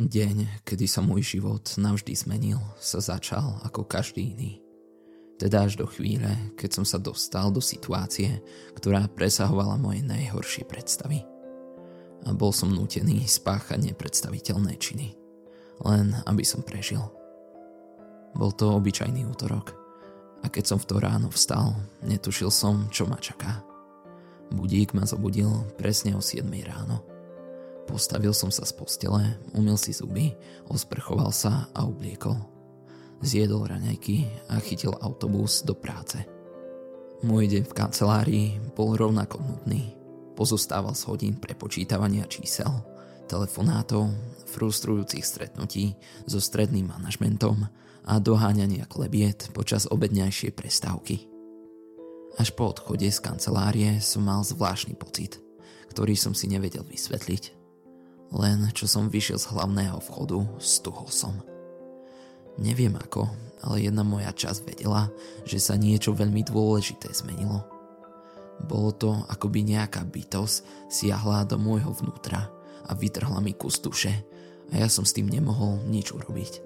Deň, kedy sa môj život navždy zmenil, sa začal ako každý iný. Teda až do chvíle, keď som sa dostal do situácie, ktorá presahovala moje najhoršie predstavy. A bol som nútený spáchať nepredstaviteľné činy. Len aby som prežil. Bol to obyčajný útorok. A keď som v to ráno vstal, netušil som, čo ma čaká. Budík ma zobudil presne o 7 ráno. Postavil som sa z postele, umil si zuby, osprchoval sa a obliekol. Zjedol raňajky a chytil autobus do práce. Môj deň v kancelárii bol rovnako nudný. Pozostával z hodín prepočítavania čísel, telefonátov, frustrujúcich stretnutí so stredným manažmentom a doháňania klebiet počas obedňajšej prestávky. Až po odchode z kancelárie som mal zvláštny pocit, ktorý som si nevedel vysvetliť. Len čo som vyšiel z hlavného vchodu, stuhol som. Neviem ako, ale jedna moja časť vedela, že sa niečo veľmi dôležité zmenilo. Bolo to, ako by nejaká bytosť siahla do môjho vnútra a vytrhla mi kus duše a ja som s tým nemohol nič urobiť.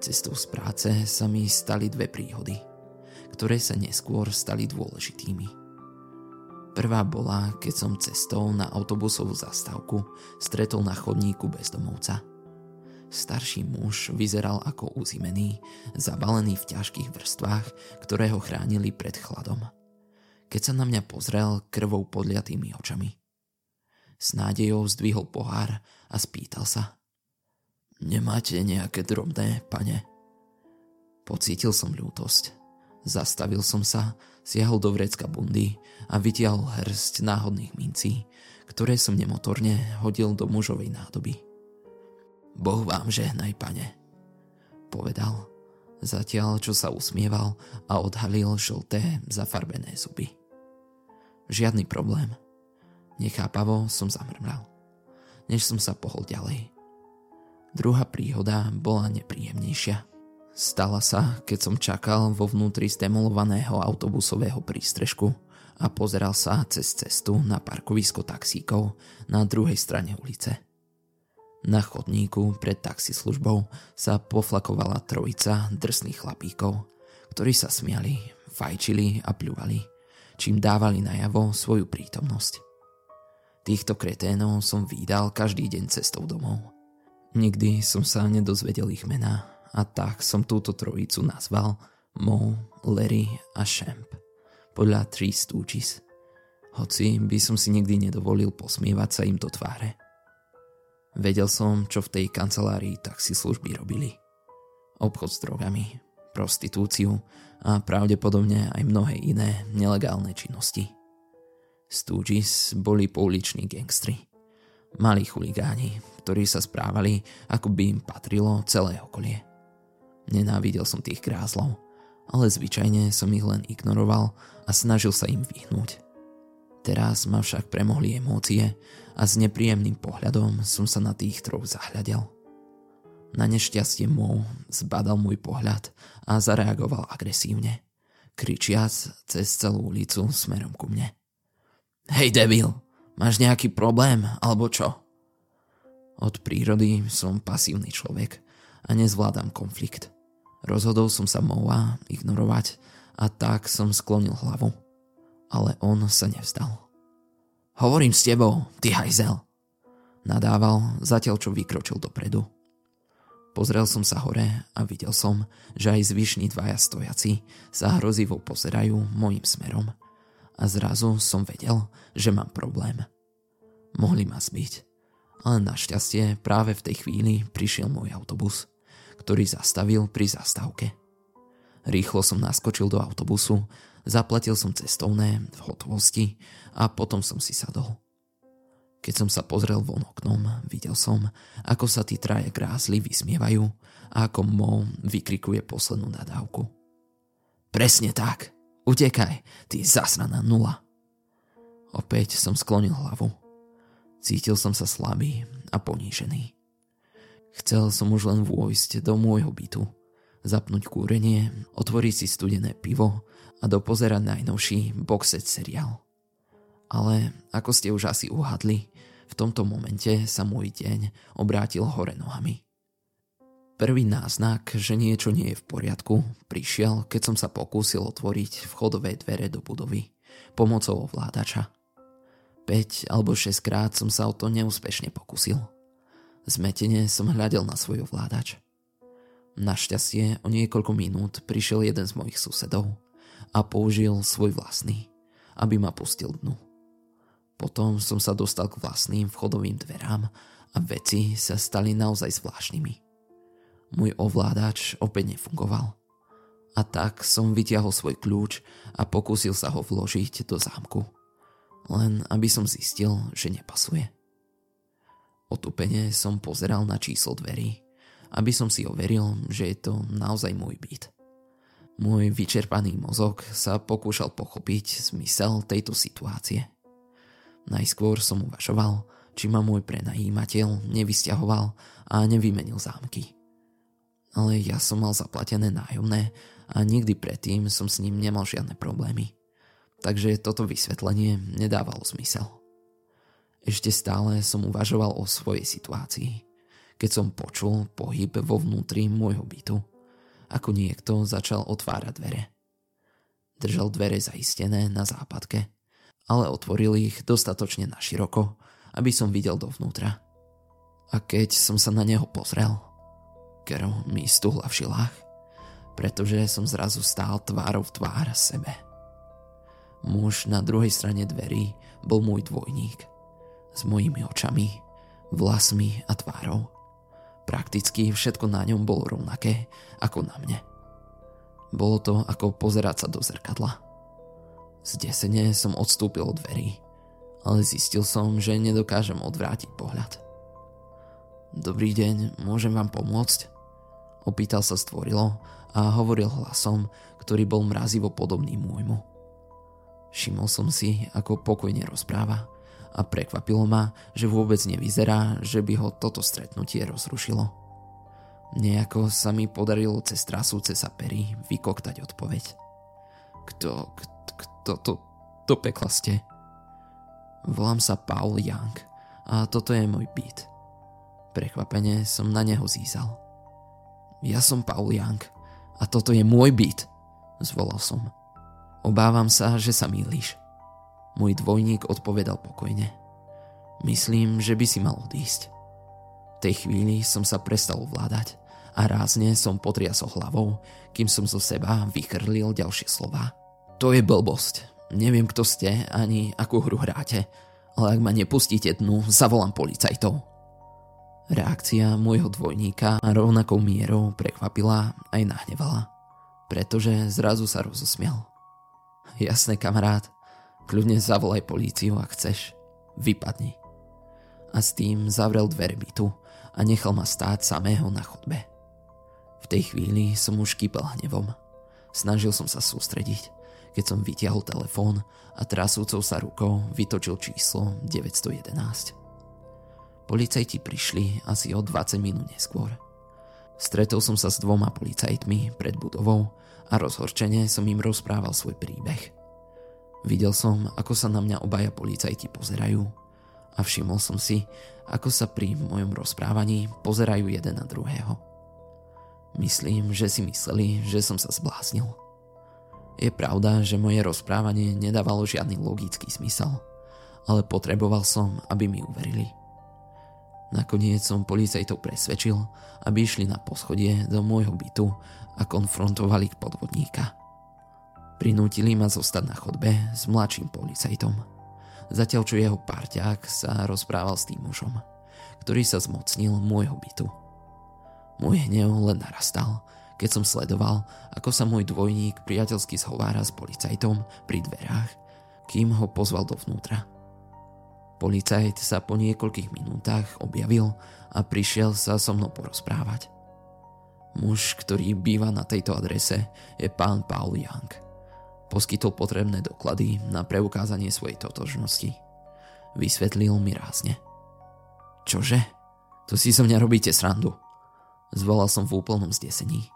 Cestou z práce sa mi stali dve príhody, ktoré sa neskôr stali dôležitými. Prvá bola, keď som cestou na autobusovú zastávku stretol na chodníku bezdomovca. Starší muž vyzeral ako uzimený, zabalený v ťažkých vrstvách, ktoré ho chránili pred chladom. Keď sa na mňa pozrel krvou podliatými očami. S nádejou zdvihol pohár a spýtal sa. Nemáte nejaké drobné, pane? Pocítil som ľútosť. Zastavil som sa, siahol do vrecka bundy a vytiahol hrst náhodných mincí, ktoré som nemotorne hodil do mužovej nádoby. Boh vám žehnaj, pane, povedal, zatiaľ čo sa usmieval a odhalil žlté zafarbené zuby. Žiadny problém. Nechápavo som zamrmral, než som sa pohol ďalej. Druhá príhoda bola nepríjemnejšia – Stala sa, keď som čakal vo vnútri zdemolovaného autobusového prístrežku a pozeral sa cez cestu na parkovisko taxíkov na druhej strane ulice. Na chodníku pred taxislužbou sa poflakovala trojica drsných chlapíkov, ktorí sa smiali, fajčili a pľúvali, čím dávali najavo svoju prítomnosť. Týchto kreténov som vydal každý deň cestou domov. Nikdy som sa nedozvedel ich mená a tak som túto trojicu nazval Mo, Larry a Shamp podľa Three Stooges. Hoci by som si nikdy nedovolil posmievať sa im do tváre. Vedel som, čo v tej kancelárii taxislužby robili. Obchod s drogami, prostitúciu a pravdepodobne aj mnohé iné nelegálne činnosti. Stooges boli pouliční gangstri. Malí chuligáni, ktorí sa správali, ako by im patrilo celé okolie. Nenávidel som tých grázlov, ale zvyčajne som ich len ignoroval a snažil sa im vyhnúť. Teraz ma však premohli emócie a s nepríjemným pohľadom som sa na tých troch zahľadel. Na nešťastie Mo zbadal môj pohľad a zareagoval agresívne, kričiac cez celú ulicu smerom ku mne. Hej debil, máš nejaký problém alebo čo? Od prírody som pasívny človek a nezvládam konflikt. Rozhodol som sa Moa ignorovať a tak som sklonil hlavu. Ale on sa nevzdal. Hovorím s tebou, ty hajzel. Nadával, zatiaľ čo vykročil dopredu. Pozrel som sa hore a videl som, že aj zvyšní dvaja stojaci sa hrozivo pozerajú mojim smerom. A zrazu som vedel, že mám problém. Mohli ma zbiť. Ale našťastie práve v tej chvíli prišiel môj autobus ktorý zastavil pri zastávke. Rýchlo som naskočil do autobusu, zaplatil som cestovné v hotovosti a potom som si sadol. Keď som sa pozrel von oknom, videl som, ako sa tí traje grázli vysmievajú a ako Mo vykrikuje poslednú nadávku. Presne tak, utekaj, ty zasraná nula. Opäť som sklonil hlavu. Cítil som sa slabý a ponížený. Chcel som už len vôjsť do môjho bytu, zapnúť kúrenie, otvoriť si studené pivo a dopozerať najnovší boxet seriál. Ale ako ste už asi uhadli, V tomto momente sa môj deň obrátil hore nohami. Prvý náznak, že niečo nie je v poriadku, prišiel, keď som sa pokúsil otvoriť vchodové dvere do budovy pomocou ovládača. 5 alebo 6 krát som sa o to neúspešne pokusil. Zmetene som hľadel na svoj ovládač. Našťastie o niekoľko minút prišiel jeden z mojich susedov a použil svoj vlastný, aby ma pustil dnu. Potom som sa dostal k vlastným vchodovým dverám a veci sa stali naozaj zvláštnymi. Môj ovládač opäť nefungoval. A tak som vytiahol svoj kľúč a pokúsil sa ho vložiť do zámku. Len aby som zistil, že nepasuje. Otupene som pozeral na číslo dverí, aby som si overil, že je to naozaj môj byt. Môj vyčerpaný mozog sa pokúšal pochopiť zmysel tejto situácie. Najskôr som uvažoval, či ma môj prenajímateľ nevysťahoval a nevymenil zámky ale ja som mal zaplatené nájomné a nikdy predtým som s ním nemal žiadne problémy. Takže toto vysvetlenie nedávalo zmysel. Ešte stále som uvažoval o svojej situácii, keď som počul pohyb vo vnútri môjho bytu, ako niekto začal otvárať dvere. Držal dvere zaistené na západke, ale otvoril ich dostatočne na široko, aby som videl dovnútra. A keď som sa na neho pozrel, krv mi stuhla v žilách, pretože som zrazu stál tvárou v tvár sebe. Muž na druhej strane dverí bol môj dvojník. S mojimi očami, vlasmi a tvárou. Prakticky všetko na ňom bolo rovnaké ako na mne. Bolo to ako pozerať sa do zrkadla. Zdesene som odstúpil od dverí, ale zistil som, že nedokážem odvrátiť pohľad. Dobrý deň, môžem vám pomôcť? Opýtal sa stvorilo a hovoril hlasom, ktorý bol mrazivo podobný môjmu. Všimol som si, ako pokojne rozpráva a prekvapilo ma, že vôbec nevyzerá, že by ho toto stretnutie rozrušilo. Nejako sa mi podarilo cez trasúce sa pery vykoktať odpoveď. Kto, kto to, to pekla ste? Volám sa Paul Young a toto je môj byt. Prekvapene som na neho zízal. Ja som Paul Young a toto je môj byt, zvolal som. Obávam sa, že sa mýliš. Môj dvojník odpovedal pokojne. Myslím, že by si mal odísť. V tej chvíli som sa prestal ovládať a rázne som potriasol hlavou, kým som zo seba vykrlil ďalšie slova. To je blbosť. Neviem, kto ste ani akú hru hráte, ale ak ma nepustíte dnu, zavolám policajtov. Reakcia môjho dvojníka rovnakou mierou prekvapila aj nahnevala, pretože zrazu sa rozosmiel. Jasné, kamarát, kľudne zavolaj políciu, ak chceš. Vypadni. A s tým zavrel dvere bytu a nechal ma stáť samého na chodbe. V tej chvíli som už kýpel hnevom. Snažil som sa sústrediť, keď som vytiahol telefón a trasúcou sa rukou vytočil číslo 911. Policajti prišli asi o 20 minút neskôr. Stretol som sa s dvoma policajtmi pred budovou a rozhorčene som im rozprával svoj príbeh. Videl som, ako sa na mňa obaja policajti pozerajú a všimol som si, ako sa pri mojom rozprávaní pozerajú jeden na druhého. Myslím, že si mysleli, že som sa zbláznil. Je pravda, že moje rozprávanie nedávalo žiadny logický zmysel, ale potreboval som, aby mi uverili. Nakoniec som policajtov presvedčil, aby išli na poschodie do môjho bytu a konfrontovali podvodníka. Prinútili ma zostať na chodbe s mladším policajtom, zatiaľ čo jeho parťák sa rozprával s tým mužom, ktorý sa zmocnil môjho bytu. Môj hnev len narastal, keď som sledoval, ako sa môj dvojník priateľsky zhovára s policajtom pri dverách, kým ho pozval dovnútra. Policajt sa po niekoľkých minútach objavil a prišiel sa so mnou porozprávať. Muž, ktorý býva na tejto adrese, je pán Paul Young. Poskytol potrebné doklady na preukázanie svojej totožnosti. Vysvetlil mi rázne. Čože? To si so mňa robíte srandu. Zvolal som v úplnom zdesení.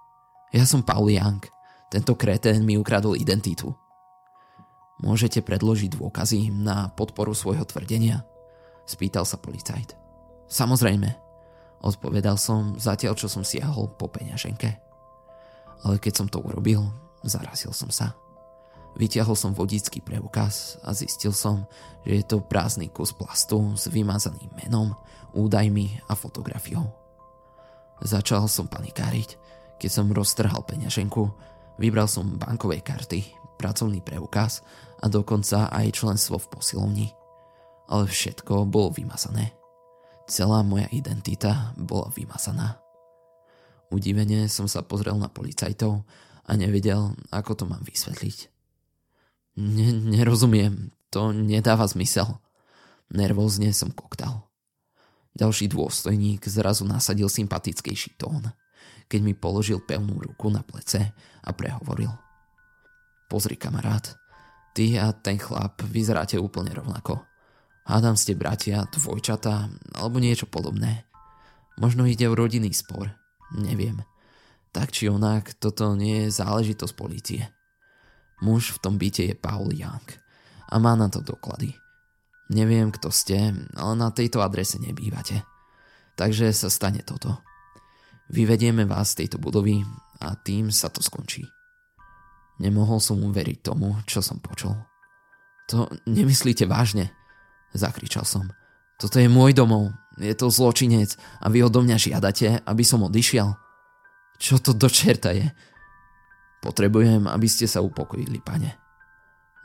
Ja som Paul Young. Tento kretén mi ukradol identitu. Môžete predložiť dôkazy na podporu svojho tvrdenia? Spýtal sa policajt. Samozrejme, odpovedal som zatiaľ, čo som siahol po peňaženke. Ale keď som to urobil, zarazil som sa. Vytiahol som vodický preukaz a zistil som, že je to prázdny kus plastu s vymazaným menom, údajmi a fotografiou. Začal som panikáriť, keď som roztrhal peňaženku, vybral som bankové karty, pracovný preukaz a dokonca aj členstvo v posilovni. Ale všetko bolo vymazané. Celá moja identita bola vymazaná. Udivene som sa pozrel na policajtov a nevedel, ako to mám vysvetliť. Ne- nerozumiem, to nedáva zmysel. Nervózne som koktal. Ďalší dôstojník zrazu nasadil sympatickejší tón, keď mi položil pevnú ruku na plece a prehovoril. Pozri kamarát, ty a ten chlap vyzeráte úplne rovnako. Hádam ste bratia, dvojčata alebo niečo podobné. Možno ide o rodinný spor, neviem. Tak či onak, toto nie je záležitosť policie. Muž v tom byte je Paul Young a má na to doklady. Neviem, kto ste, ale na tejto adrese nebývate. Takže sa stane toto. Vyvedieme vás z tejto budovy a tým sa to skončí. Nemohol som uveriť tomu, čo som počul. To nemyslíte vážne? Zakričal som. Toto je môj domov, je to zločinec a vy odo mňa žiadate, aby som odišiel. Čo to do čerta je? Potrebujem, aby ste sa upokojili, pane.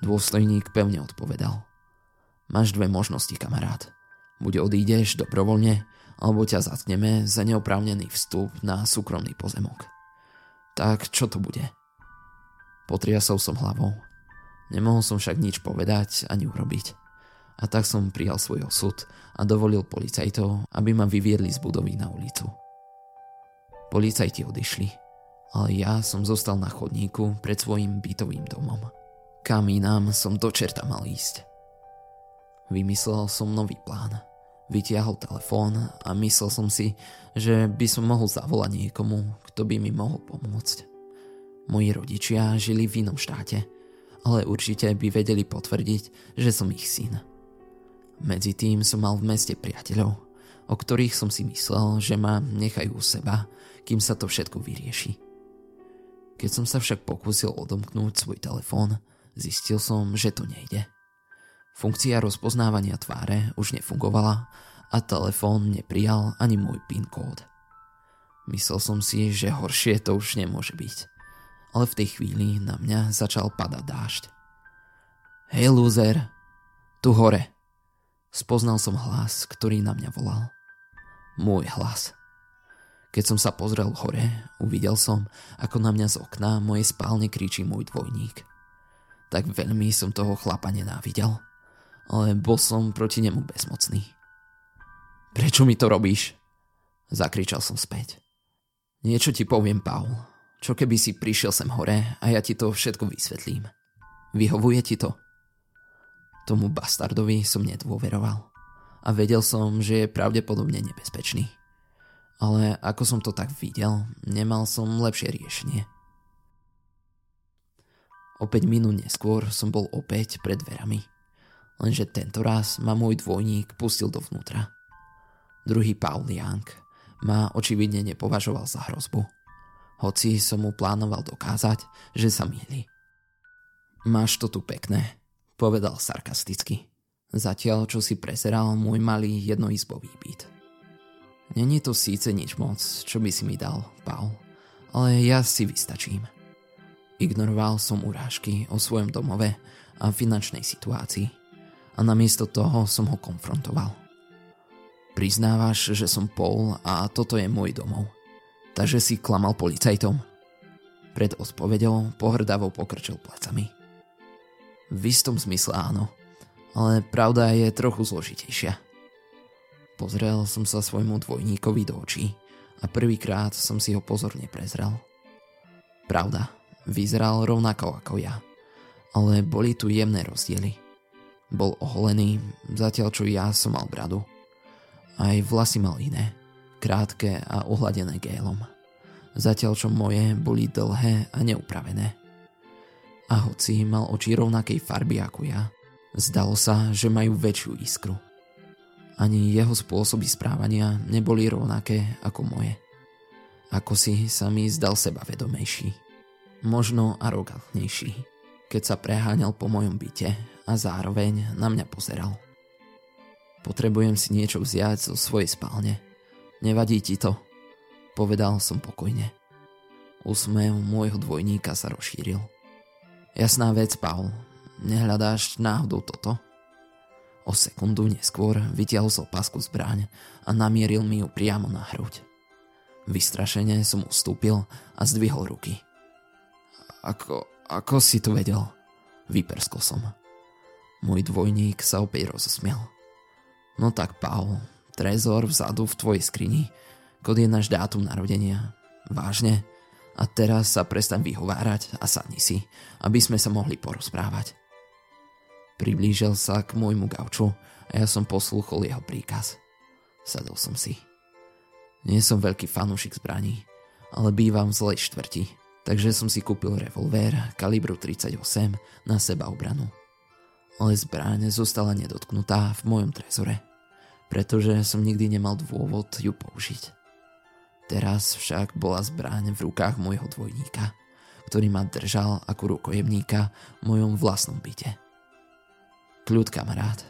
Dôstojník pevne odpovedal. Máš dve možnosti, kamarát. Buď odídeš dobrovoľne, alebo ťa zatkneme za neoprávnený vstup na súkromný pozemok. Tak čo to bude? Potriasol som hlavou. Nemohol som však nič povedať ani urobiť. A tak som prijal svoj osud a dovolil policajtov, aby ma vyviedli z budovy na ulicu. Policajti odišli ale ja som zostal na chodníku pred svojim bytovým domom. Kam inám som do čerta mal ísť. Vymyslel som nový plán. Vytiahol telefón a myslel som si, že by som mohol zavolať niekomu, kto by mi mohol pomôcť. Moji rodičia žili v inom štáte, ale určite by vedeli potvrdiť, že som ich syn. Medzi tým som mal v meste priateľov, o ktorých som si myslel, že ma nechajú u seba, kým sa to všetko vyrieši. Keď som sa však pokúsil odomknúť svoj telefón, zistil som, že to nejde. Funkcia rozpoznávania tváre už nefungovala a telefón neprijal ani môj PIN kód. Myslel som si, že horšie to už nemôže byť. Ale v tej chvíli na mňa začal padať dážď. Hej loser, tu hore. Spoznal som hlas, ktorý na mňa volal. Môj hlas. Keď som sa pozrel hore, uvidel som, ako na mňa z okna mojej spálne kričí môj dvojník. Tak veľmi som toho chlapa nenávidel, ale bol som proti nemu bezmocný. Prečo mi to robíš? Zakričal som späť. Niečo ti poviem, Paul. Čo keby si prišiel sem hore a ja ti to všetko vysvetlím. Vyhovuje ti to? Tomu bastardovi som nedôveroval a vedel som, že je pravdepodobne nebezpečný ale ako som to tak videl, nemal som lepšie riešenie. O 5 minút neskôr som bol opäť pred dverami, lenže tento raz ma môj dvojník pustil dovnútra. Druhý Paul Young ma očividne nepovažoval za hrozbu, hoci som mu plánoval dokázať, že sa mýli. Máš to tu pekné, povedal sarkasticky, zatiaľ čo si prezeral môj malý jednoizbový byt. Není to síce nič moc, čo by si mi dal, Paul, ale ja si vystačím. Ignoroval som urážky o svojom domove a finančnej situácii a namiesto toho som ho konfrontoval. Priznávaš, že som Paul a toto je môj domov. Takže si klamal policajtom. Pred odpovedou pohrdavo pokrčil plecami. V istom zmysle áno, ale pravda je trochu zložitejšia. Pozrel som sa svojmu dvojníkovi do očí a prvýkrát som si ho pozorne prezrel. Pravda, vyzeral rovnako ako ja, ale boli tu jemné rozdiely. Bol oholený, zatiaľ čo ja som mal bradu. Aj vlasy mal iné, krátke a uhladené gélom. Zatiaľ čo moje boli dlhé a neupravené. A hoci mal oči rovnakej farby ako ja, zdalo sa, že majú väčšiu iskru – Ani jeho spôsoby správania neboli rovnaké ako moje. Ako si sa mi zdal sebavedomejší. Možno arogantnejší, keď sa preháňal po mojom byte a zároveň na mňa pozeral. Potrebujem si niečo vziať zo svojej spálne. Nevadí ti to? Povedal som pokojne. Úsmev môjho dvojníka sa rozšíril. Jasná vec, Paul. Nehľadáš náhodou toto? O sekundu neskôr vytiahol som pásku zbraň a namieril mi ju priamo na hruď. Vystrašene som ustúpil a zdvihol ruky. Ako, ako si to vedel? Vyperskol som. Môj dvojník sa opäť rozosmiel. No tak, Paul, trezor vzadu v tvojej skrini, kod je náš dátum narodenia. Vážne? A teraz sa prestaň vyhovárať a sadni si, aby sme sa mohli porozprávať. Priblížil sa k môjmu gauču a ja som poslúchol jeho príkaz. Sadol som si. Nie som veľký fanúšik zbraní, ale bývam v zlej štvrti, takže som si kúpil revolver kalibru 38 na seba obranu. Ale zbraň zostala nedotknutá v mojom trezore pretože som nikdy nemal dôvod ju použiť. Teraz však bola zbraň v rukách môjho dvojníka, ktorý ma držal ako rukojemníka v mojom vlastnom byte. Kľud kamarát,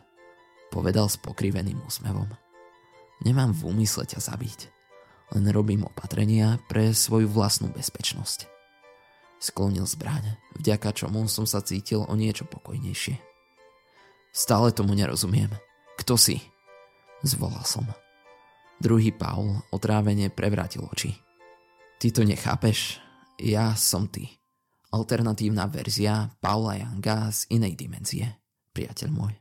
povedal s pokriveným úsmevom. Nemám v úmysle ťa zabiť, len robím opatrenia pre svoju vlastnú bezpečnosť. Sklonil zbraň, vďaka čomu som sa cítil o niečo pokojnejšie. Stále tomu nerozumiem. Kto si? Zvolal som. Druhý Paul otrávene prevrátil oči. Ty to nechápeš? Ja som ty. Alternatívna verzia Paula Younga z inej dimenzie, priateľ môj.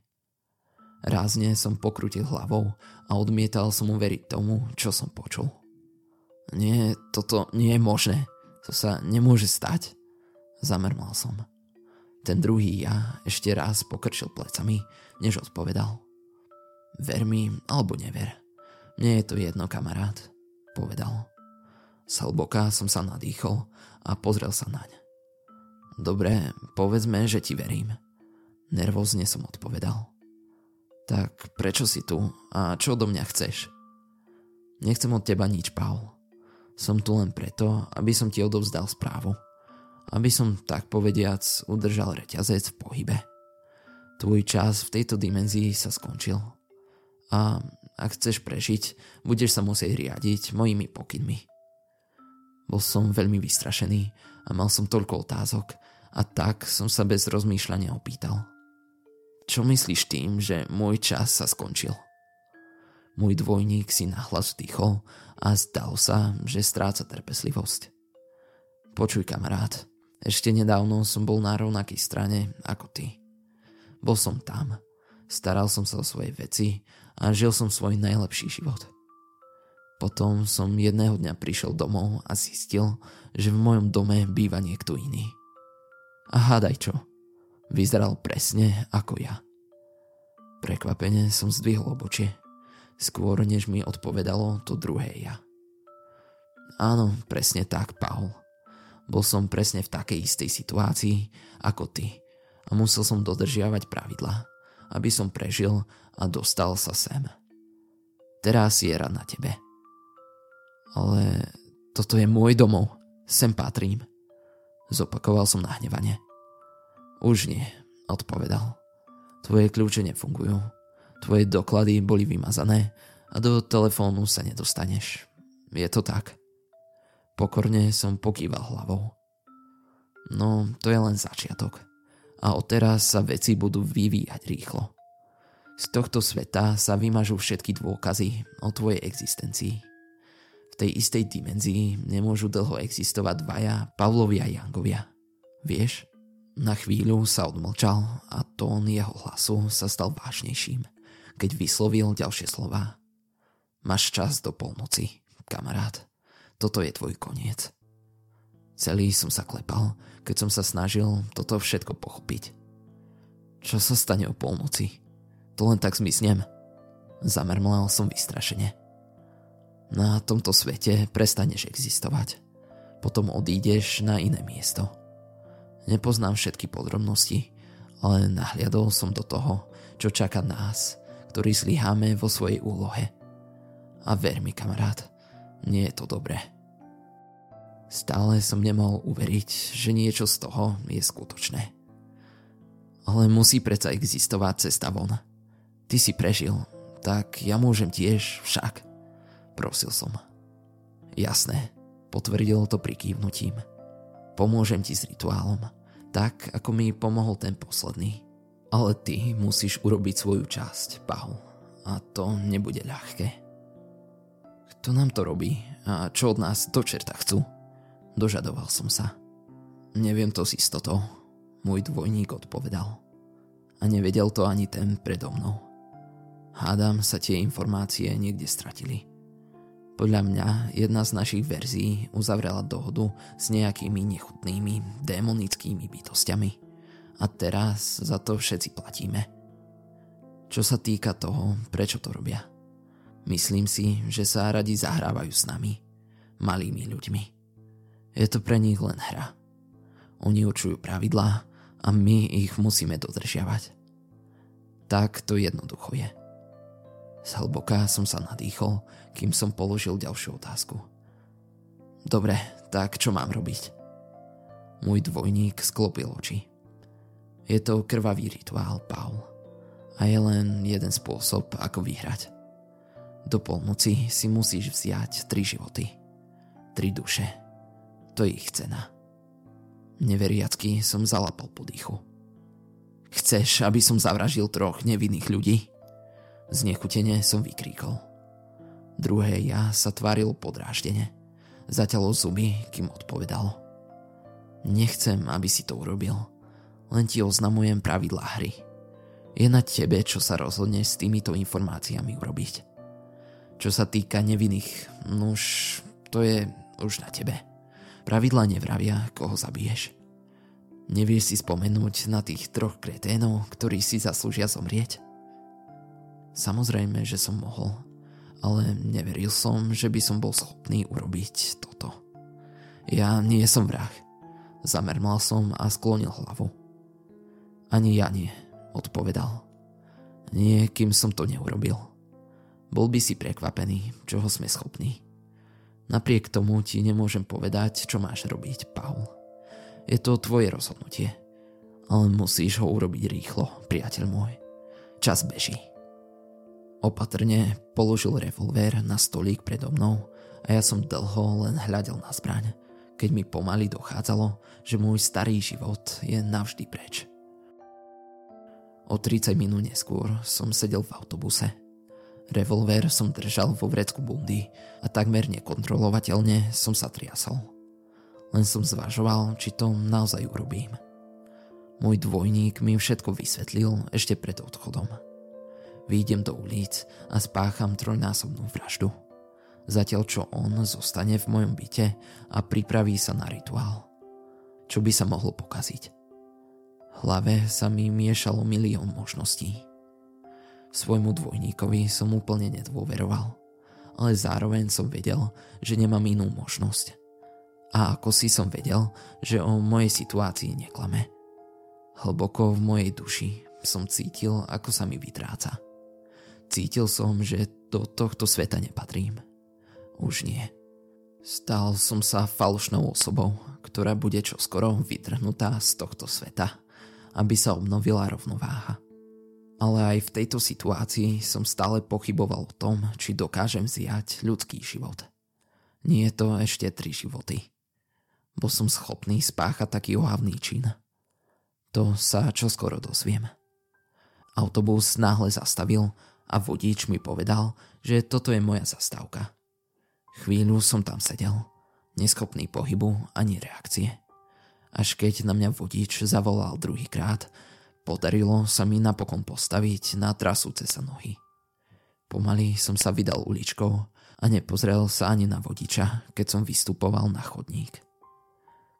Rázne som pokrutil hlavou a odmietal som uveriť tomu, čo som počul. Nie, toto nie je možné. To sa nemôže stať. Zamermal som. Ten druhý ja ešte raz pokrčil plecami, než odpovedal. Ver mi alebo never. Mne je to jedno, kamarát, povedal. Salboka som sa nadýchol a pozrel sa naň. Dobre, povedzme, že ti verím. Nervózne som odpovedal. Tak prečo si tu a čo do mňa chceš? Nechcem od teba nič, Paul. Som tu len preto, aby som ti odovzdal správu. Aby som, tak povediac, udržal reťazec v pohybe. Tvoj čas v tejto dimenzii sa skončil a ak chceš prežiť, budeš sa musieť riadiť mojimi pokynmi. Bol som veľmi vystrašený a mal som toľko otázok a tak som sa bez rozmýšľania opýtal. Čo myslíš tým, že môj čas sa skončil? Môj dvojník si nahlas vdychol a zdal sa, že stráca trpeslivosť. Počuj kamarát, ešte nedávno som bol na rovnakej strane ako ty. Bol som tam, staral som sa o svoje veci a žil som svoj najlepší život. Potom som jedného dňa prišiel domov a zistil, že v mojom dome býva niekto iný. A hádaj čo, vyzeral presne ako ja. Prekvapene som zdvihol obočie, skôr než mi odpovedalo to druhé ja. Áno, presne tak, Paul. Bol som presne v takej istej situácii ako ty a musel som dodržiavať pravidlá aby som prežil a dostal sa sem. Teraz je rad na tebe. Ale toto je môj domov. Sem patrím. Zopakoval som nahnevane. Už nie, odpovedal. Tvoje kľúče nefungujú. Tvoje doklady boli vymazané a do telefónu sa nedostaneš. Je to tak. Pokorne som pokýval hlavou. No, to je len začiatok a odteraz sa veci budú vyvíjať rýchlo. Z tohto sveta sa vymažú všetky dôkazy o tvojej existencii. V tej istej dimenzii nemôžu dlho existovať dvaja Pavlovia a Jangovia. Vieš? Na chvíľu sa odmlčal a tón jeho hlasu sa stal vážnejším, keď vyslovil ďalšie slova. Máš čas do polnoci, kamarát. Toto je tvoj koniec. Celý som sa klepal, keď som sa snažil toto všetko pochopiť. Čo sa stane o polnoci? To len tak zmiznem. Zamermlal som vystrašene. Na tomto svete prestaneš existovať. Potom odídeš na iné miesto. Nepoznám všetky podrobnosti, ale nahliadol som do toho, čo čaká nás, ktorí zlyháme vo svojej úlohe. A ver mi, kamarát, nie je to dobré. Stále som nemohol uveriť, že niečo z toho je skutočné. Ale musí predsa existovať cesta von. Ty si prežil, tak ja môžem tiež však. Prosil som. Jasné, potvrdil to prikývnutím. Pomôžem ti s rituálom, tak ako mi pomohol ten posledný. Ale ty musíš urobiť svoju časť, Paul. A to nebude ľahké. Kto nám to robí? A čo od nás do čerta chcú? Dožadoval som sa. Neviem to s istotou, môj dvojník odpovedal. A nevedel to ani ten predo mnou. Hádam sa tie informácie niekde stratili. Podľa mňa jedna z našich verzií uzavrela dohodu s nejakými nechutnými, démonickými bytostiami. A teraz za to všetci platíme. Čo sa týka toho, prečo to robia. Myslím si, že sa radi zahrávajú s nami, malými ľuďmi. Je to pre nich len hra. Oni určujú pravidlá a my ich musíme dodržiavať. Tak to jednoducho je. Zhlboka som sa nadýchol, kým som položil ďalšiu otázku. Dobre, tak čo mám robiť? Môj dvojník sklopil oči. Je to krvavý rituál, Paul. A je len jeden spôsob, ako vyhrať. Do polnoci si musíš vziať tri životy. Tri duše. To je ich cena. Neveriacky som zalapal po dýchu. Chceš, aby som zavražil troch nevinných ľudí? Znechutene som vykríkol. Druhé ja sa tváril podráždene. Zaťalo zuby, kým odpovedal. Nechcem, aby si to urobil. Len ti oznamujem pravidlá hry. Je na tebe, čo sa rozhodne s týmito informáciami urobiť. Čo sa týka nevinných, nuž, to je už na tebe. Pravidla nevravia, koho zabiješ. Nevieš si spomenúť na tých troch kreténov, ktorí si zaslúžia zomrieť? Samozrejme, že som mohol, ale neveril som, že by som bol schopný urobiť toto. Ja nie som vrah. Zamermal som a sklonil hlavu. Ani ja nie, odpovedal. Nie, kým som to neurobil. Bol by si prekvapený, čoho sme schopní. Napriek tomu ti nemôžem povedať, čo máš robiť, Paul. Je to tvoje rozhodnutie. Ale musíš ho urobiť rýchlo, priateľ môj. Čas beží. Opatrne položil revolver na stolík predo mnou a ja som dlho len hľadel na zbraň, keď mi pomaly dochádzalo, že môj starý život je navždy preč. O 30 minút neskôr som sedel v autobuse. Revolver som držal vo vrecku bundy a takmer nekontrolovateľne som sa triasol. Len som zvažoval, či to naozaj urobím. Môj dvojník mi všetko vysvetlil ešte pred odchodom. Výjdem do ulic a spácham trojnásobnú vraždu. Zatiaľ čo on zostane v mojom byte a pripraví sa na rituál. Čo by sa mohlo pokaziť? Hlave sa mi miešalo milión možností. Svojmu dvojníkovi som úplne nedôveroval, ale zároveň som vedel, že nemám inú možnosť. A ako si som vedel, že o mojej situácii neklame. Hlboko v mojej duši som cítil, ako sa mi vytráca. Cítil som, že do tohto sveta nepatrím. Už nie. Stal som sa falošnou osobou, ktorá bude čoskoro vytrhnutá z tohto sveta, aby sa obnovila rovnováha. Ale aj v tejto situácii som stále pochyboval o tom, či dokážem zjať ľudský život. Nie je to ešte tri životy. Bol som schopný spáchať taký ohavný čin. To sa čoskoro dozviem. Autobus náhle zastavil a vodič mi povedal, že toto je moja zastávka. Chvíľu som tam sedel, neschopný pohybu ani reakcie. Až keď na mňa vodič zavolal druhýkrát, podarilo sa mi napokon postaviť na trasúce sa nohy. Pomaly som sa vydal uličkou a nepozrel sa ani na vodiča, keď som vystupoval na chodník.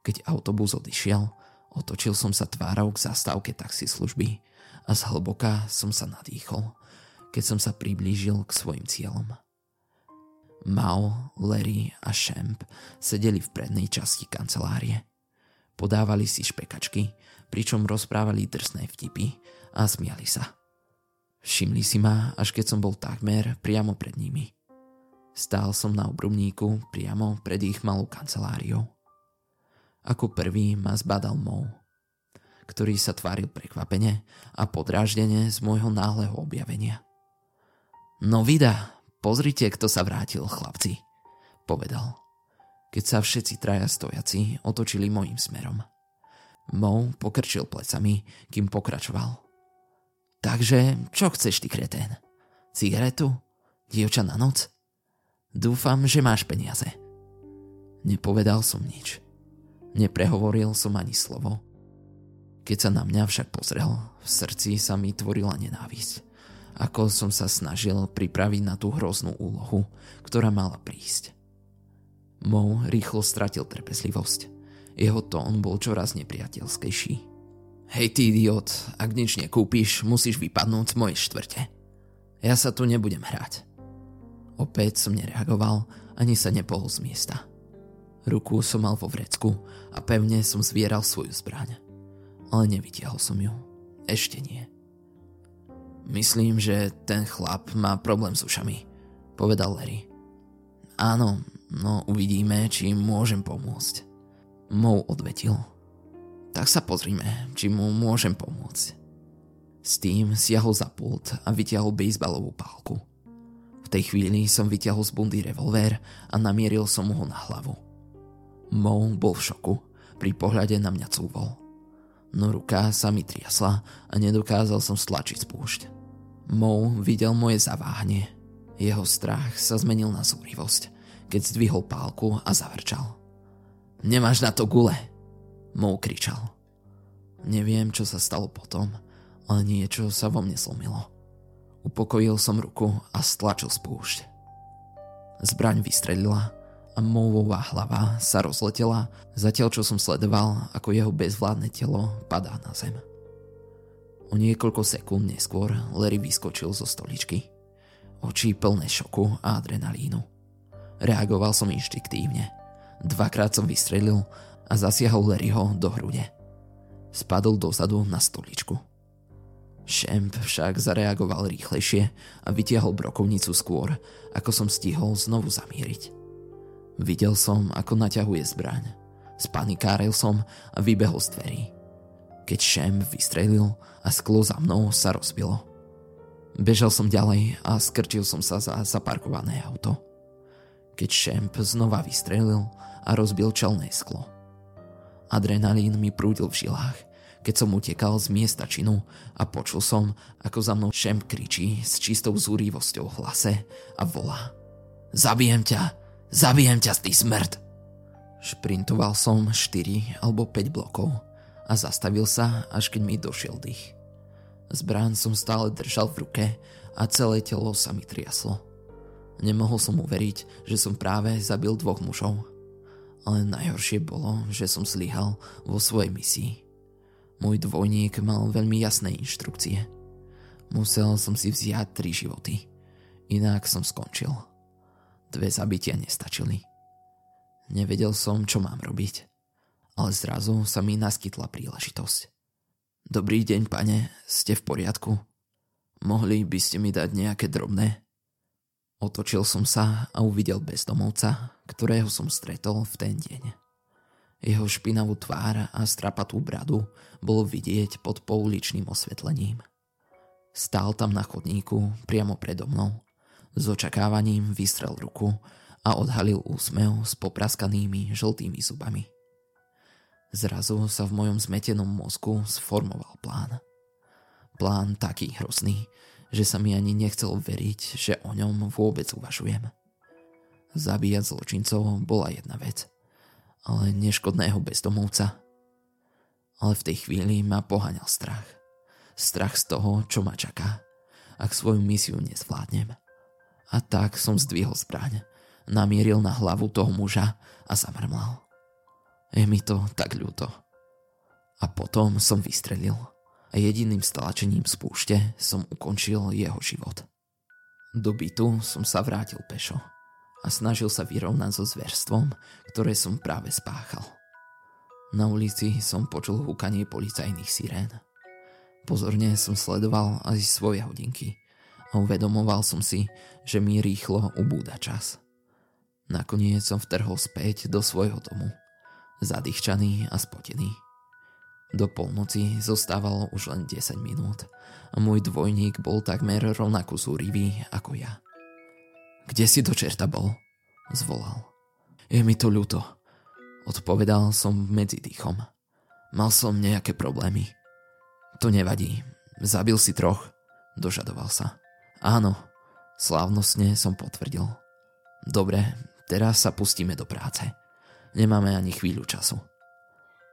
Keď autobus odišiel, otočil som sa tvárou k zastávke taxislužby a zhlboka som sa nadýchol – keď som sa priblížil k svojim cieľom. Mao, Larry a Shamp sedeli v prednej časti kancelárie. Podávali si špekačky, pričom rozprávali drsné vtipy a smiali sa. Všimli si ma, až keď som bol takmer priamo pred nimi. Stál som na obrubníku priamo pred ich malou kanceláriou. Ako prvý ma zbadal Mou, ktorý sa tváril prekvapene a podráždene z môjho náhleho objavenia. No vida, pozrite, kto sa vrátil, chlapci, povedal, keď sa všetci traja stojaci otočili mojim smerom. Mou pokrčil plecami, kým pokračoval. Takže, čo chceš ty, kretén? Cigaretu? Dievča na noc? Dúfam, že máš peniaze. Nepovedal som nič. Neprehovoril som ani slovo. Keď sa na mňa však pozrel, v srdci sa mi tvorila nenávisť. Ako som sa snažil pripraviť na tú hroznú úlohu, ktorá mala prísť. Mou rýchlo stratil trpezlivosť. Jeho tón bol čoraz nepriateľskejší. Hej ty idiot, ak nič nekúpiš, musíš vypadnúť z mojej štvrte. Ja sa tu nebudem hrať. Opäť som nereagoval, ani sa nepohol z miesta. Ruku som mal vo vrecku a pevne som zvieral svoju zbraň. Ale nevytiahol som ju. Ešte nie. Myslím, že ten chlap má problém s ušami, povedal Larry. Áno, no uvidíme, či môžem pomôcť. Mou odvetil tak sa pozrime, či mu môžem pomôcť. S tým siahol za pult a vytiahol bejsbalovú pálku. V tej chvíli som vytiahol z bundy revolver a namieril som mu ho na hlavu. Mo bol v šoku, pri pohľade na mňa cúvol. No ruka sa mi triasla a nedokázal som stlačiť spúšť. Mo videl moje zaváhanie. Jeho strach sa zmenil na zúrivosť, keď zdvihol pálku a zavrčal. Nemáš na to gule, Mou kričal. Neviem, čo sa stalo potom, ale niečo sa vo mne slomilo. Upokojil som ruku a stlačil spúšť. Zbraň vystrelila a Mouvová hlava sa rozletela, zatiaľ čo som sledoval, ako jeho bezvládne telo padá na zem. O niekoľko sekúnd neskôr Larry vyskočil zo stoličky. Oči plné šoku a adrenalínu. Reagoval som inštiktívne. Dvakrát som vystrelil a zasiahol Larryho do hrude. Spadol dozadu na stoličku. Šemp však zareagoval rýchlejšie a vytiahol brokovnicu skôr, ako som stihol znovu zamíriť. Videl som, ako naťahuje zbraň. Spanikáril som a vybehol z dverí. Keď Šemp vystrelil a sklo za mnou sa rozbilo. Bežal som ďalej a skrčil som sa za zaparkované auto. Keď Šemp znova vystrelil a rozbil čelné sklo – Adrenalín mi prúdil v žilách, keď som utekal z miesta činu a počul som, ako za mnou šem kričí s čistou zúrivosťou v hlase a volá. Zabijem ťa! Zabijem ťa, ty smrť! Šprintoval som 4 alebo 5 blokov a zastavil sa, až keď mi došiel dých. Zbrán som stále držal v ruke a celé telo sa mi triaslo. Nemohol som uveriť, že som práve zabil dvoch mužov ale najhoršie bolo, že som zlyhal vo svojej misii. Môj dvojník mal veľmi jasné inštrukcie. Musel som si vziať tri životy, inak som skončil. Dve zabitia nestačili. Nevedel som, čo mám robiť, ale zrazu sa mi naskytla príležitosť. Dobrý deň, pane, ste v poriadku? Mohli by ste mi dať nejaké drobné? Otočil som sa a uvidel bezdomovca, ktorého som stretol v ten deň. Jeho špinavú tvár a strapatú bradu bolo vidieť pod pouličným osvetlením. Stál tam na chodníku priamo predo mnou. S očakávaním vystrel ruku a odhalil úsmev s popraskanými žltými zubami. Zrazu sa v mojom zmetenom mozgu sformoval plán. Plán taký hrozný, že sa mi ani nechcel veriť, že o ňom vôbec uvažujem. Zabíjať zločincov bola jedna vec, ale neškodného bezdomovca. Ale v tej chvíli ma poháňal strach. Strach z toho, čo ma čaká, ak svoju misiu nezvládnem. A tak som zdvihol zbraň, namieril na hlavu toho muža a zamrmlal. Je mi to tak ľúto. A potom som vystrelil a jediným stlačením spúšte som ukončil jeho život. Do bytu som sa vrátil pešo a snažil sa vyrovnať so zverstvom, ktoré som práve spáchal. Na ulici som počul húkanie policajných sirén. Pozorne som sledoval aj svoje hodinky a uvedomoval som si, že mi rýchlo ubúda čas. Nakoniec som vtrhol späť do svojho domu, zadýchčaný a spotený. Do polnoci zostávalo už len 10 minút a môj dvojník bol takmer rovnako zúrivý ako ja. Kde si do čerta bol? Zvolal. Je mi to ľúto. Odpovedal som medzi dýchom. Mal som nejaké problémy. To nevadí. Zabil si troch. Dožadoval sa. Áno. Slávnostne som potvrdil. Dobre, teraz sa pustíme do práce. Nemáme ani chvíľu času.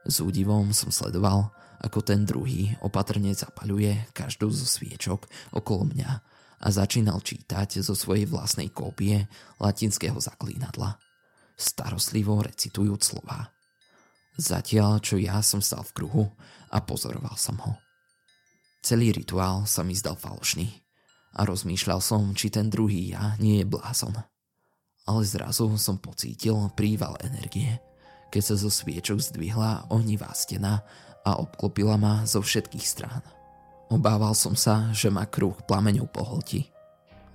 S údivom som sledoval, ako ten druhý opatrne zapaľuje každú zo sviečok okolo mňa a začínal čítať zo svojej vlastnej kópie latinského zaklínadla, starostlivo recitujúc slova. Zatiaľ, čo ja som stal v kruhu a pozoroval som ho. Celý rituál sa mi zdal falošný a rozmýšľal som, či ten druhý ja nie je blázon. Ale zrazu som pocítil príval energie, keď sa zo sviečok zdvihla ohnivá stena a obklopila ma zo všetkých strán. Obával som sa, že ma kruh plameňov pohltí,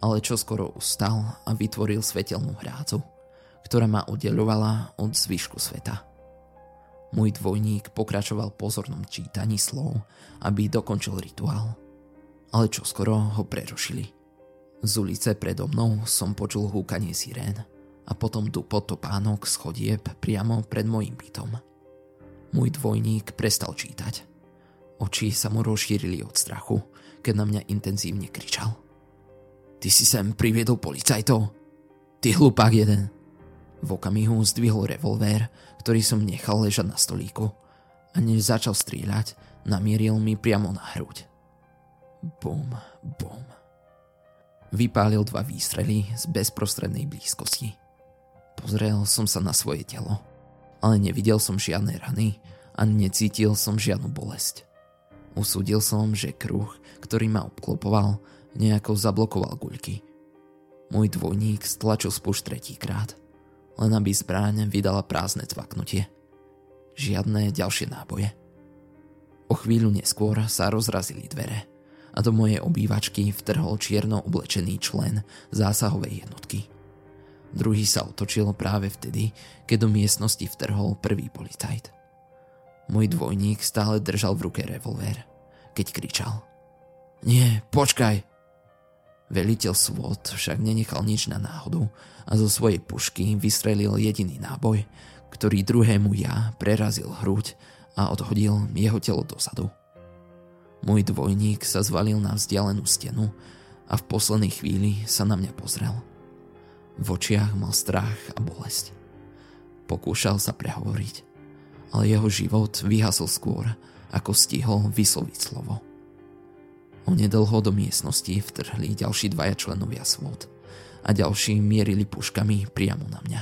ale čo skoro ustal a vytvoril svetelnú hrádzu, ktorá ma oddeľovala od zvyšku sveta. Môj dvojník pokračoval pozornom čítaní slov, aby dokončil rituál. Ale čo skoro ho prerušili. Z ulice predo mnou som počul húkanie sirén a potom dupot topánok schodieb priamo pred mojim bytom. Môj dvojník prestal čítať Oči sa mu rozšírili od strachu, keď na mňa intenzívne kričal. Ty si sem priviedol policajtov? Ty hlupák jeden. V okamihu zdvihol revolvér, ktorý som nechal ležať na stolíku a než začal strieľať, namieril mi priamo na hruď. Bum, bum. Vypálil dva výstrely z bezprostrednej blízkosti. Pozrel som sa na svoje telo, ale nevidel som žiadne rany a necítil som žiadnu bolesť. Usúdil som, že kruh, ktorý ma obklopoval, nejako zablokoval guľky. Môj dvojník stlačil spúšť tretíkrát, len aby zbráň vydala prázdne cvaknutie. Žiadne ďalšie náboje. O chvíľu neskôr sa rozrazili dvere a do mojej obývačky vtrhol čierno oblečený člen zásahovej jednotky. Druhý sa otočil práve vtedy, keď do miestnosti vtrhol prvý policajt. Môj dvojník stále držal v ruke revolver, keď kričal. Nie, počkaj! Veliteľ svod však nenechal nič na náhodu a zo svojej pušky vystrelil jediný náboj, ktorý druhému ja prerazil hruď a odhodil jeho telo dozadu. Môj dvojník sa zvalil na vzdialenú stenu a v poslednej chvíli sa na mňa pozrel. V očiach mal strach a bolesť. Pokúšal sa prehovoriť, ale jeho život vyhasol skôr, ako stihol vysloviť slovo. Onedlho do miestnosti vtrhli ďalší dvaja členovia svod a ďalší mierili puškami priamo na mňa.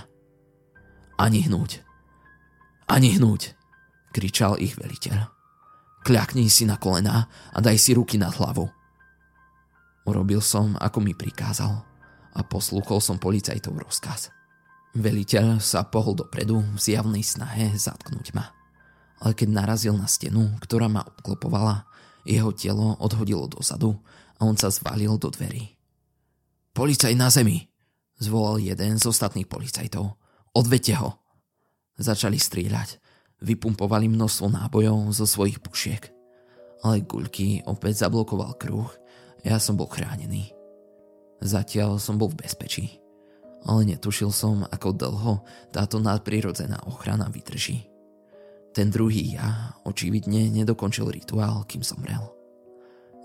Ani hnúť! Ani hnúť! kričal ich veliteľ. Kľakni si na kolená a daj si ruky nad hlavu. Urobil som, ako mi prikázal a poslúchol som policajtov rozkaz. Veliteľ sa pohol dopredu v zjavnej snahe zatknúť ma. Ale keď narazil na stenu, ktorá ma obklopovala, jeho telo odhodilo dozadu a on sa zvalil do dverí. Policaj na zemi! Zvolal jeden z ostatných policajtov. Odvete ho! Začali strieľať. Vypumpovali množstvo nábojov zo svojich pušiek. Ale guľky opäť zablokoval kruh. Ja som bol chránený. Zatiaľ som bol v bezpečí ale netušil som, ako dlho táto nadprirodzená ochrana vydrží. Ten druhý ja očividne nedokončil rituál, kým zomrel.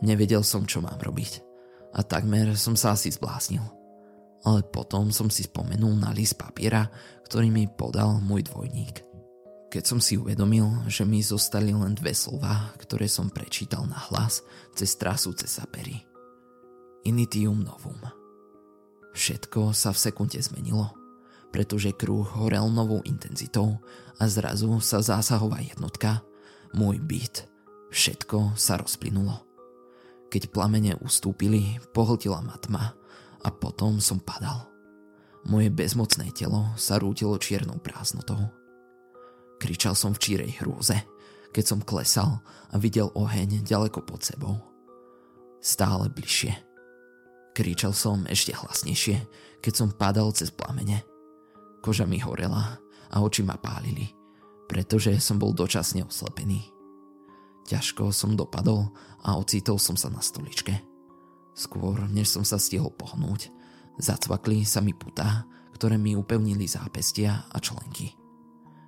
Nevedel som, čo mám robiť a takmer som sa asi zbláznil. Ale potom som si spomenul na list papiera, ktorý mi podal môj dvojník. Keď som si uvedomil, že mi zostali len dve slova, ktoré som prečítal na hlas cez trasúce sapery. Initium novum. Všetko sa v sekunde zmenilo, pretože kruh horel novou intenzitou a zrazu sa zásahová jednotka, môj byt, všetko sa rozplynulo. Keď plamene ustúpili, pohltila ma tma a potom som padal. Moje bezmocné telo sa rútilo čiernou prázdnotou. Kričal som v čírej hrôze, keď som klesal a videl oheň ďaleko pod sebou. Stále bližšie. Kričal som ešte hlasnejšie, keď som padal cez plamene. Koža mi horela a oči ma pálili, pretože som bol dočasne oslepený. Ťažko som dopadol a ocitol som sa na stoličke. Skôr, než som sa stihol pohnúť, zacvakli sa mi putá ktoré mi upevnili zápestia a členky.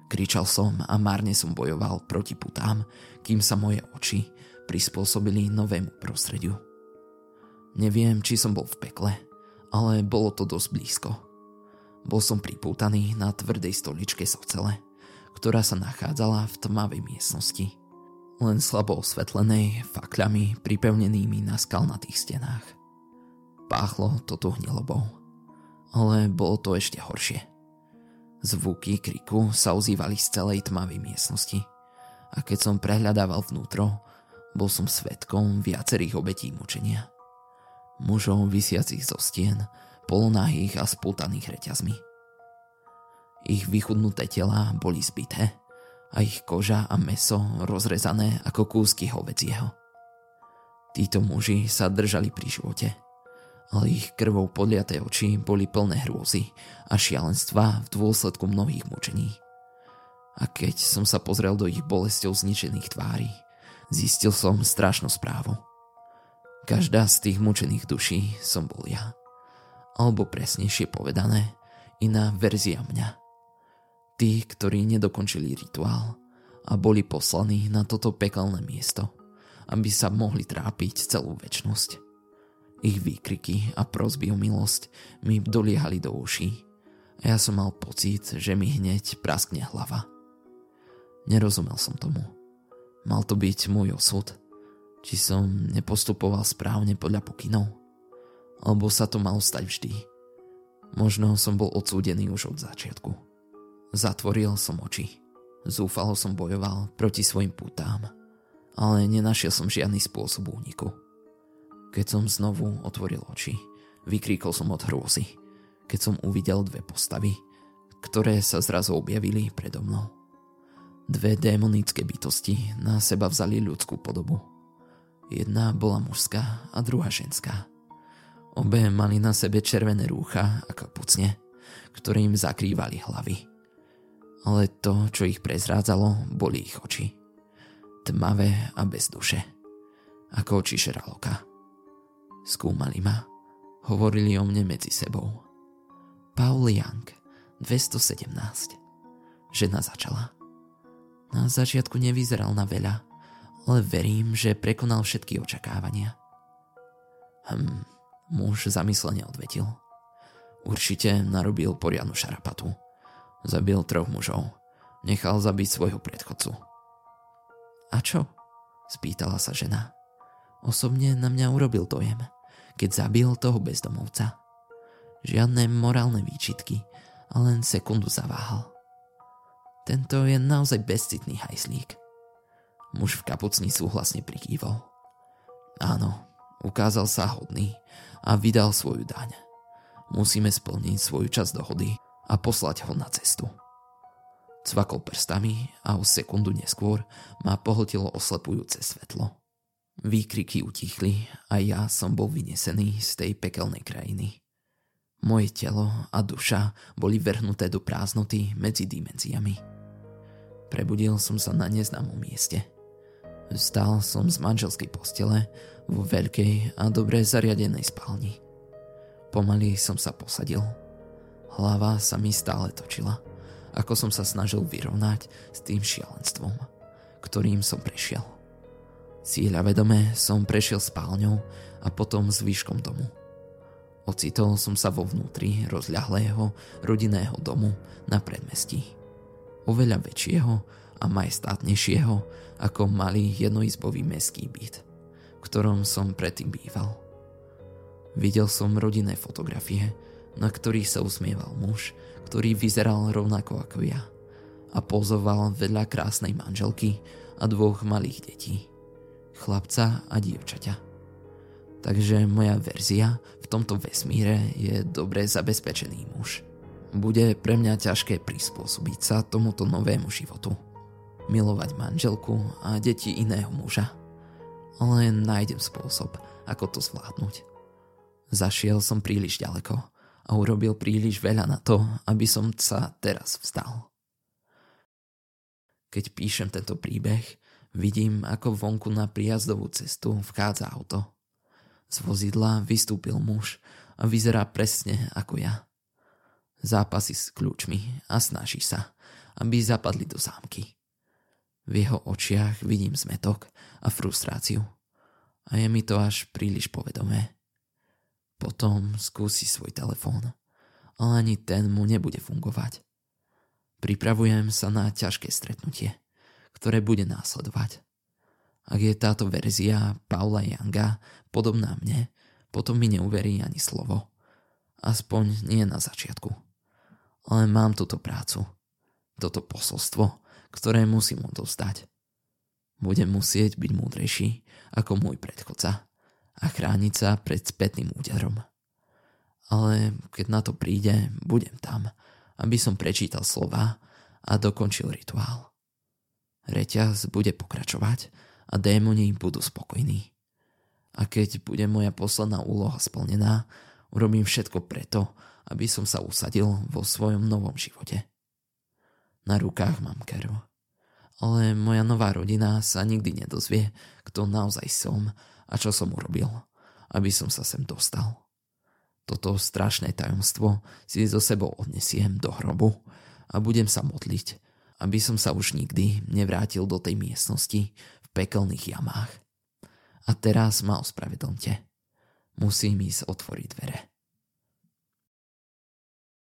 Kričal som a márne som bojoval proti putám, kým sa moje oči prispôsobili novému prostrediu. Neviem, či som bol v pekle, ale bolo to dosť blízko. Bol som pripútaný na tvrdej stoličke z ocele, ktorá sa nachádzala v tmavej miestnosti, len slabo osvetlenej fakľami pripevnenými na skalnatých stenách. Páchlo to tu hnilobou ale bolo to ešte horšie. Zvuky kriku sa ozývali z celej tmavej miestnosti a keď som prehľadával vnútro, bol som svetkom viacerých obetí mučenia. Mužov vysiacich zo stien, polonahých a spútaných reťazmi. Ich vychudnuté tela boli zbité a ich koža a meso rozrezané ako kúsky hovedzieho. Títo muži sa držali pri živote – ale ich krvou podliaté oči boli plné hrôzy a šialenstva v dôsledku mnohých mučení. A keď som sa pozrel do ich bolesťou zničených tvári, zistil som strašnú správu. Každá z tých mučených duší som bol ja. Alebo presnejšie povedané, iná verzia mňa. Tí, ktorí nedokončili rituál a boli poslaní na toto pekelné miesto, aby sa mohli trápiť celú väčnosť. Ich výkriky a prosby o milosť mi doliehali do uší a ja som mal pocit, že mi hneď praskne hlava. Nerozumel som tomu. Mal to byť môj osud. Či som nepostupoval správne podľa pokynov. Alebo sa to malo stať vždy. Možno som bol odsúdený už od začiatku. Zatvoril som oči. Zúfalo som bojoval proti svojim pútám. Ale nenašiel som žiadny spôsob úniku. Keď som znovu otvoril oči, vykríkol som od hrôzy, keď som uvidel dve postavy, ktoré sa zrazu objavili predo mnou. Dve démonické bytosti na seba vzali ľudskú podobu. Jedna bola mužská a druhá ženská. Obe mali na sebe červené rúcha a kapucne, ktoré im zakrývali hlavy. Ale to, čo ich prezrádzalo, boli ich oči. Tmavé a bez duše. Ako oči šeraloka. Skúmali ma. Hovorili o mne medzi sebou. Paul Young, 217. Žena začala. Na začiatku nevyzeral na veľa, ale verím, že prekonal všetky očakávania. Hm, muž zamyslene odvetil. Určite narobil poriadnu šarapatu. Zabil troch mužov. Nechal zabiť svojho predchodcu. A čo? Spýtala sa žena. Osobne na mňa urobil dojem keď zabil toho bezdomovca. Žiadne morálne výčitky a len sekundu zaváhal. Tento je naozaj bezcitný hajslík. Muž v kapucni súhlasne prikývol. Áno, ukázal sa hodný a vydal svoju daň. Musíme splniť svoju časť dohody a poslať ho na cestu. Cvakol prstami a o sekundu neskôr ma pohltilo oslepujúce svetlo. Výkriky utichli a ja som bol vynesený z tej pekelnej krajiny. Moje telo a duša boli vrhnuté do prázdnoty medzi dimenziami. Prebudil som sa na neznámom mieste. Vstal som z manželskej postele vo veľkej a dobre zariadenej spálni. Pomaly som sa posadil. Hlava sa mi stále točila, ako som sa snažil vyrovnať s tým šialenstvom, ktorým som prešiel. Cieľa vedome som prešiel spálňou a potom zvyškom domu. Ocitol som sa vo vnútri rozľahlého rodinného domu na predmestí. Oveľa väčšieho a majestátnejšieho ako malý jednoizbový mestský byt, v ktorom som predtým býval. Videl som rodinné fotografie, na ktorých sa usmieval muž, ktorý vyzeral rovnako ako ja a pozoval vedľa krásnej manželky a dvoch malých detí chlapca a dievčaťa. Takže moja verzia v tomto vesmíre je dobre zabezpečený muž. Bude pre mňa ťažké prispôsobiť sa tomuto novému životu. milovať manželku a deti iného muža. Ale nájdem spôsob, ako to zvládnuť. Zašiel som príliš ďaleko a urobil príliš veľa na to, aby som sa teraz vstal. Keď píšem tento príbeh, vidím, ako vonku na prijazdovú cestu vchádza auto. Z vozidla vystúpil muž a vyzerá presne ako ja. Zápasy s kľúčmi a snaží sa, aby zapadli do zámky. V jeho očiach vidím zmetok a frustráciu. A je mi to až príliš povedomé. Potom skúsi svoj telefón, ale ani ten mu nebude fungovať. Pripravujem sa na ťažké stretnutie, ktoré bude následovať. Ak je táto verzia Paula Younga podobná mne, potom mi neuverí ani slovo. Aspoň nie na začiatku. Ale mám túto prácu, toto posolstvo, ktoré musím odovzdať. Budem musieť byť múdrejší ako môj predchodca a chrániť sa pred spätným úderom. Ale keď na to príde, budem tam, aby som prečítal slova a dokončil rituál. Reťaz bude pokračovať a démoni budú spokojní. A keď bude moja posledná úloha splnená, urobím všetko preto, aby som sa usadil vo svojom novom živote. Na rukách mám krv. Ale moja nová rodina sa nikdy nedozvie, kto naozaj som a čo som urobil, aby som sa sem dostal. Toto strašné tajomstvo si so sebou odnesiem do hrobu a budem sa modliť, aby som sa už nikdy nevrátil do tej miestnosti v pekelných jamách. A teraz ma ospravedlňte. Musím ísť otvoriť dvere.